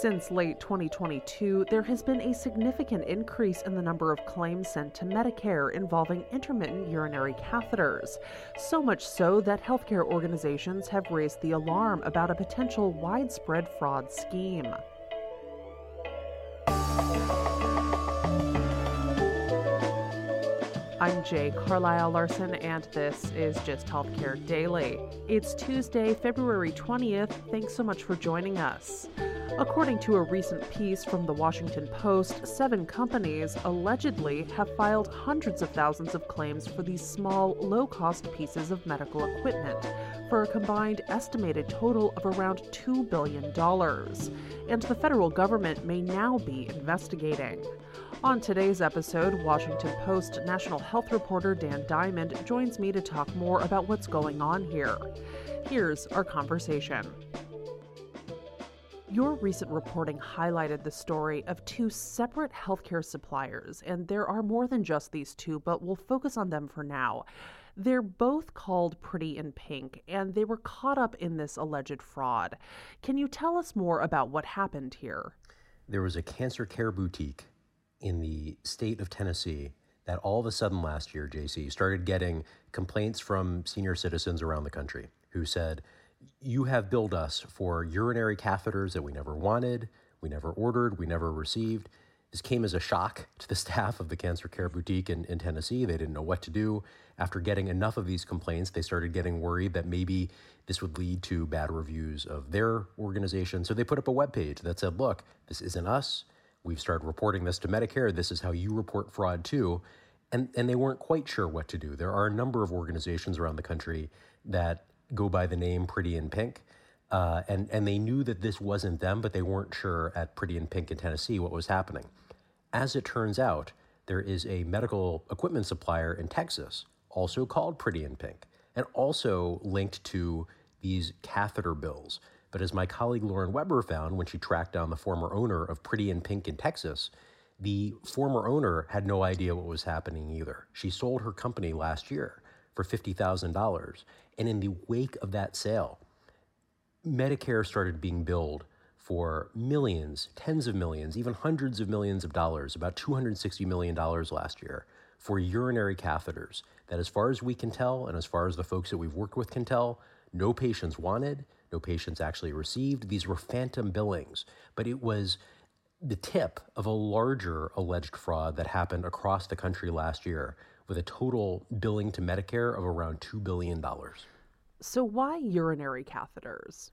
Since late 2022, there has been a significant increase in the number of claims sent to Medicare involving intermittent urinary catheters. So much so that healthcare organizations have raised the alarm about a potential widespread fraud scheme. I'm J. Carlisle Larsen, and this is Gist Healthcare Daily. It's Tuesday, February 20th. Thanks so much for joining us. According to a recent piece from the Washington Post, seven companies allegedly have filed hundreds of thousands of claims for these small, low cost pieces of medical equipment for a combined estimated total of around $2 billion. And the federal government may now be investigating. On today's episode, Washington Post national health reporter Dan Diamond joins me to talk more about what's going on here. Here's our conversation. Your recent reporting highlighted the story of two separate healthcare suppliers, and there are more than just these two, but we'll focus on them for now. They're both called Pretty in Pink, and they were caught up in this alleged fraud. Can you tell us more about what happened here? There was a cancer care boutique in the state of Tennessee that all of a sudden last year, JC, started getting complaints from senior citizens around the country who said, You have billed us for urinary catheters that we never wanted, we never ordered, we never received. This came as a shock to the staff of the Cancer Care Boutique in, in Tennessee. They didn't know what to do. After getting enough of these complaints, they started getting worried that maybe this would lead to bad reviews of their organization. So they put up a webpage that said, Look, this isn't us we've started reporting this to Medicare. This is how you report fraud too. And, and they weren't quite sure what to do. There are a number of organizations around the country that go by the name Pretty in Pink. Uh, and, and they knew that this wasn't them, but they weren't sure at Pretty in Pink in Tennessee what was happening. As it turns out, there is a medical equipment supplier in Texas, also called Pretty in Pink, and also linked to these catheter bills but as my colleague Lauren Weber found when she tracked down the former owner of Pretty in Pink in Texas, the former owner had no idea what was happening either. She sold her company last year for $50,000. And in the wake of that sale, Medicare started being billed for millions, tens of millions, even hundreds of millions of dollars, about $260 million last year, for urinary catheters that, as far as we can tell, and as far as the folks that we've worked with can tell, no patients wanted, no patients actually received. These were phantom billings, but it was the tip of a larger alleged fraud that happened across the country last year with a total billing to Medicare of around $2 billion. So, why urinary catheters?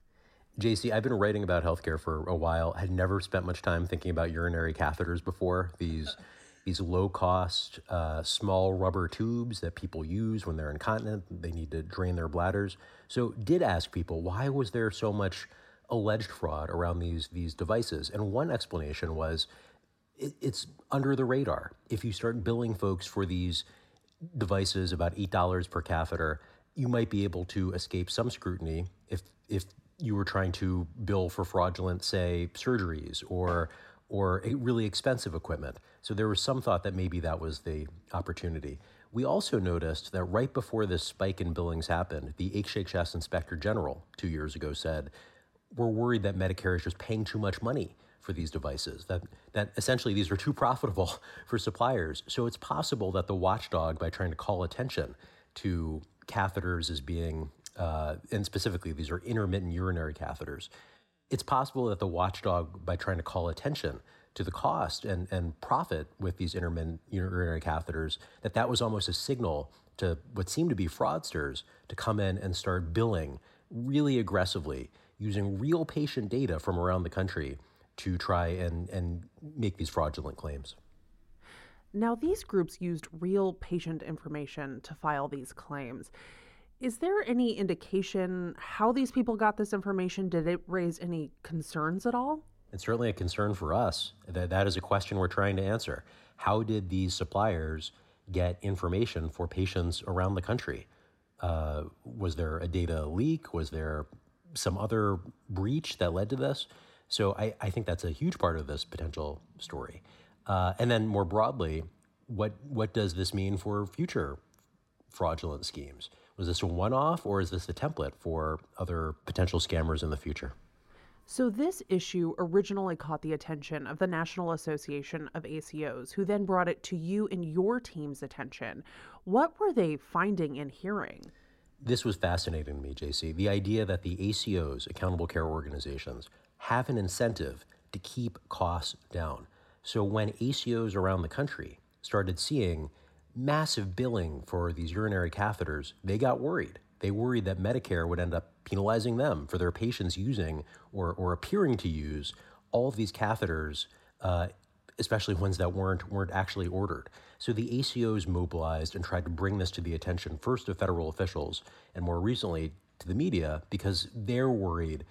JC, I've been writing about healthcare for a while. Had never spent much time thinking about urinary catheters before. These these low cost, uh, small rubber tubes that people use when they're incontinent. They need to drain their bladders. So, did ask people why was there so much alleged fraud around these these devices? And one explanation was it, it's under the radar. If you start billing folks for these devices about eight dollars per catheter, you might be able to escape some scrutiny if if you were trying to bill for fraudulent, say, surgeries or or really expensive equipment. So there was some thought that maybe that was the opportunity. We also noticed that right before this spike in billings happened, the HHS Inspector General two years ago said, We're worried that Medicare is just paying too much money for these devices, that, that essentially these are too profitable for suppliers. So it's possible that the watchdog, by trying to call attention to catheters as being, uh, and specifically these are intermittent urinary catheters, it's possible that the watchdog, by trying to call attention to the cost and, and profit with these intermittent urinary catheters, that that was almost a signal to what seemed to be fraudsters to come in and start billing really aggressively using real patient data from around the country to try and, and make these fraudulent claims. Now, these groups used real patient information to file these claims. Is there any indication how these people got this information? Did it raise any concerns at all? It's certainly a concern for us. That, that is a question we're trying to answer. How did these suppliers get information for patients around the country? Uh, was there a data leak? Was there some other breach that led to this? So I, I think that's a huge part of this potential story. Uh, and then more broadly, what what does this mean for future fraudulent schemes? Was this a one off or is this a template for other potential scammers in the future? So, this issue originally caught the attention of the National Association of ACOs, who then brought it to you and your team's attention. What were they finding and hearing? This was fascinating to me, JC. The idea that the ACOs, accountable care organizations, have an incentive to keep costs down. So when ACOs around the country started seeing massive billing for these urinary catheters, they got worried. They worried that Medicare would end up penalizing them for their patients using or, or appearing to use all of these catheters, uh, especially ones that weren't weren't actually ordered. So the ACOs mobilized and tried to bring this to the attention first of federal officials and more recently to the media because they're worried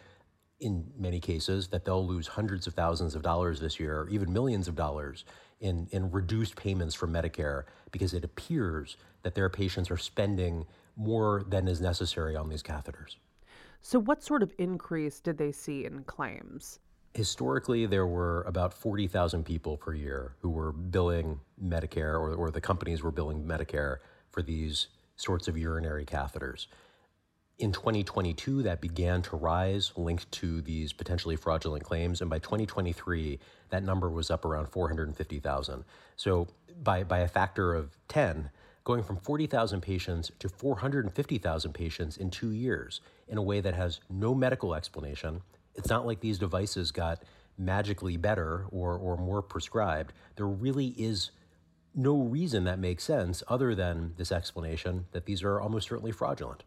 in many cases that they'll lose hundreds of thousands of dollars this year, or even millions of dollars in, in reduced payments from Medicare because it appears that their patients are spending more than is necessary on these catheters. So, what sort of increase did they see in claims? Historically, there were about 40,000 people per year who were billing Medicare, or, or the companies were billing Medicare for these sorts of urinary catheters. In 2022, that began to rise, linked to these potentially fraudulent claims. And by 2023, that number was up around 450,000. So, by, by a factor of 10, going from 40,000 patients to 450,000 patients in two years in a way that has no medical explanation. It's not like these devices got magically better or, or more prescribed. There really is no reason that makes sense other than this explanation that these are almost certainly fraudulent.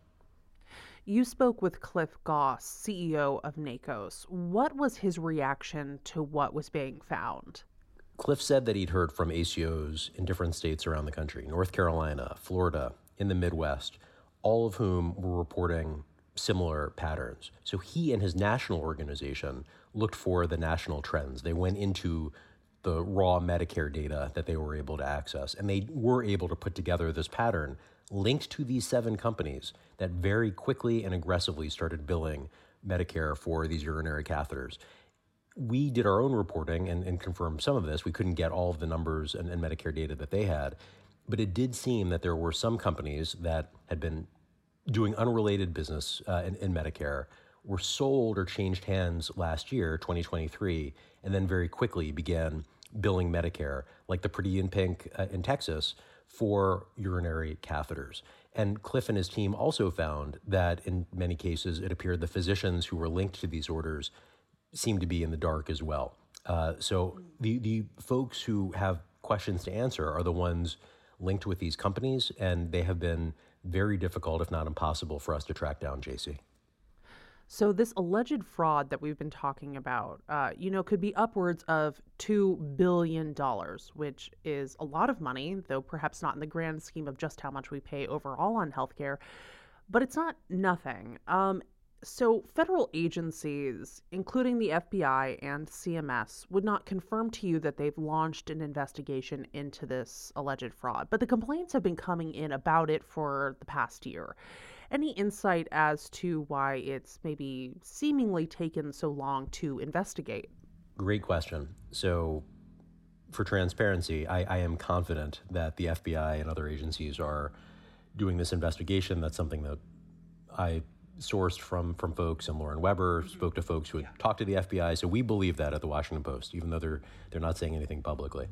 You spoke with Clif Gaus, CEO of NAACOS. What was his reaction to what was being found? Cliff said that he'd heard from ACOs in different states around the country North Carolina, Florida, in the Midwest, all of whom were reporting similar patterns. So he and his national organization looked for the national trends. They went into the raw Medicare data that they were able to access, and they were able to put together this pattern linked to these seven companies that very quickly and aggressively started billing Medicare for these urinary catheters. We did our own reporting and, and confirmed some of this. We couldn't get all of the numbers and, and Medicare data that they had, but it did seem that there were some companies that had been doing unrelated business uh, in, in, Medicare were sold or changed hands last year, 2023, and then very quickly began billing Medicare, like the Pretty in Pink uh, in Texas, for urinary catheters. And Cliff and his team also found that in many cases, it appeared the physicians who were linked to these orders seemed to be in the dark as well. Uh, so the, the folks who have questions to answer are the ones linked with these companies, and they have been very difficult, if not impossible, for us to track down, JC. So this alleged fraud that we've been talking about, uh, you know, could be upwards of two billion dollars, which is a lot of money, though perhaps not in the grand scheme of just how much we pay overall on healthcare. But it's not nothing. Um, so, federal agencies, including the FBI and CMS, would not confirm to you that they've launched an investigation into this alleged fraud, but the complaints have been coming in about it for the past year. Any insight as to why it's maybe seemingly taken so long to investigate? Great question. So, for transparency, I, I am confident that the FBI and other agencies are doing this investigation. That's something that I sourced from from folks, and Lauren Weber spoke to folks who had yeah. talked to the FBI. So we believe that at the Washington Post, even though they're they're not saying anything publicly.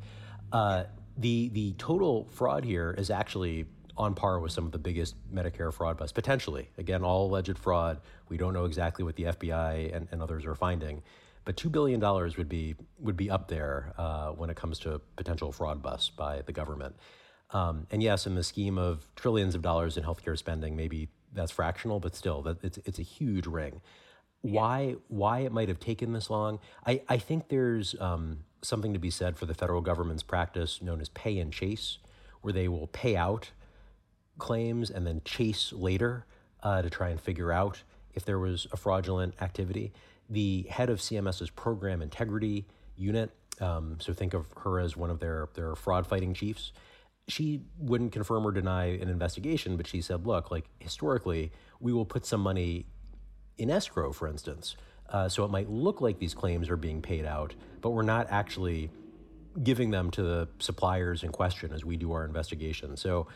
Uh, the the total fraud here is actually on par with some of the biggest Medicare fraud busts, potentially. Again, all alleged fraud. We don't know exactly what the FBI and, and others are finding, but two billion dollars would be would be up there uh, when it comes to potential fraud busts by the government. Um, and yes, in the scheme of trillions of dollars in healthcare spending, maybe that's fractional, but still, that it's it's a huge ring. Why why it might have taken this long? I I think there's um, something to be said for the federal government's practice known as pay and chase, where they will pay out claims and then chase later uh, to try and figure out if there was a fraudulent activity. The head of CMS's program integrity unit, um, so think of her as one of their their fraud fighting chiefs she wouldn't confirm or deny an investigation, but she said, look, like historically, we will put some money in escrow, for instance. Uh, so it might look like these claims are being paid out, but we're not actually giving them to the suppliers in question as we do our investigation. So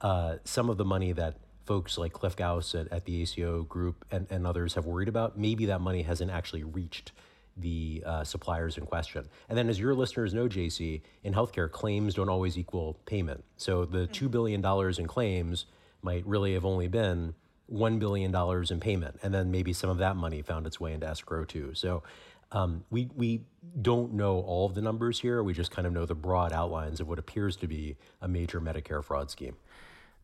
uh, some of the money that folks like Clif Gaus at, at the ACO group and, and others have worried about, maybe that money hasn't actually reached the uh, suppliers in question. And then, as your listeners know, JC, in healthcare, claims don't always equal payment. So the $2 billion in claims might really have only been $1 billion in payment. And then maybe some of that money found its way into escrow too. So um, we, we don't know all of the numbers here. We just kind of know the broad outlines of what appears to be a major Medicare fraud scheme.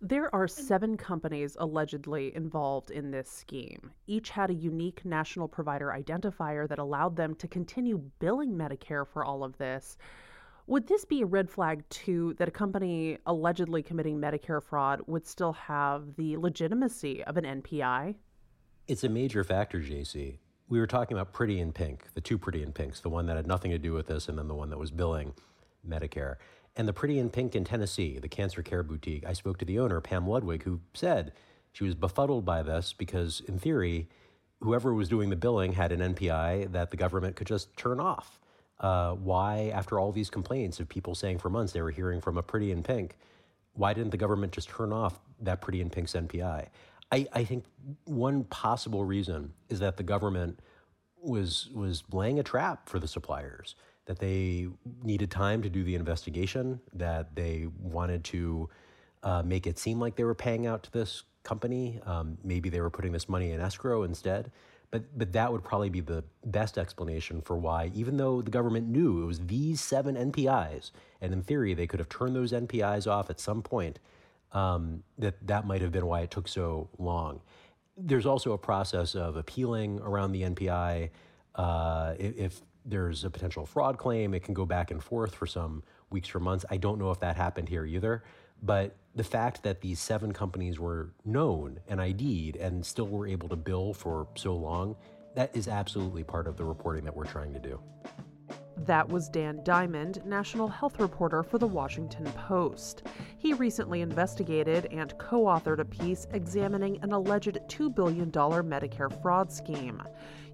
There are seven companies allegedly involved in this scheme. Each had a unique national provider identifier that allowed them to continue billing Medicare for all of this. Would this be a red flag, too, that a company allegedly committing Medicare fraud would still have the legitimacy of an NPI? It's a major factor, JC. We were talking about Pretty in Pink, the two Pretty in Pinks, the one that had nothing to do with this, and then the one that was billing Medicare. And the Pretty in Pink in Tennessee, the cancer care boutique, I spoke to the owner, Pam Ludwig, who said she was befuddled by this because, in theory, whoever was doing the billing had an NPI that the government could just turn off. Uh, why, after all these complaints of people saying for months they were hearing from a Pretty in Pink, why didn't the government just turn off that Pretty in Pink's NPI? I, I think one possible reason is that the government was was laying a trap for the suppliers that they needed time to do the investigation, that they wanted to uh, make it seem like they were paying out to this company. Um, maybe they were putting this money in escrow instead. But, but that would probably be the best explanation for why, even though the government knew it was these seven NPIs, and in theory they could have turned those NPIs off at some point, um, that that might have been why it took so long. There's also a process of appealing around the NPI. Uh, if there's a potential fraud claim. It can go back and forth for some weeks or months. I don't know if that happened here either. But the fact that these seven companies were known and ID'd and still were able to bill for so long, that is absolutely part of the reporting that we're trying to do. That was Dan Diamond, national health reporter for the Washington Post. He recently investigated and co authored a piece examining an alleged $2 billion Medicare fraud scheme.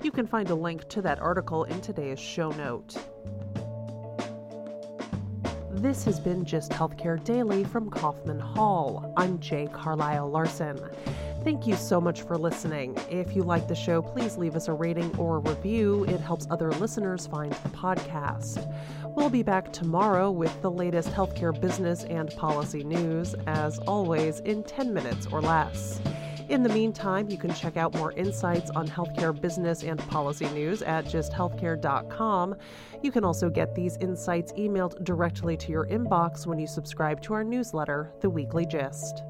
You can find a link to that article in today's show note. This has been Gist Healthcare Daily from Kaufman Hall. I'm J. Carlisle Larsen. Thank you so much for listening. If you like the show, please leave us a rating or a review. It helps other listeners find the podcast. We'll be back tomorrow with the latest healthcare business and policy news, as always, in 10 minutes or less. In the meantime, you can check out more insights on healthcare business and policy news at gisthealthcare.com. You can also get these insights emailed directly to your inbox when you subscribe to our newsletter, The Weekly Gist.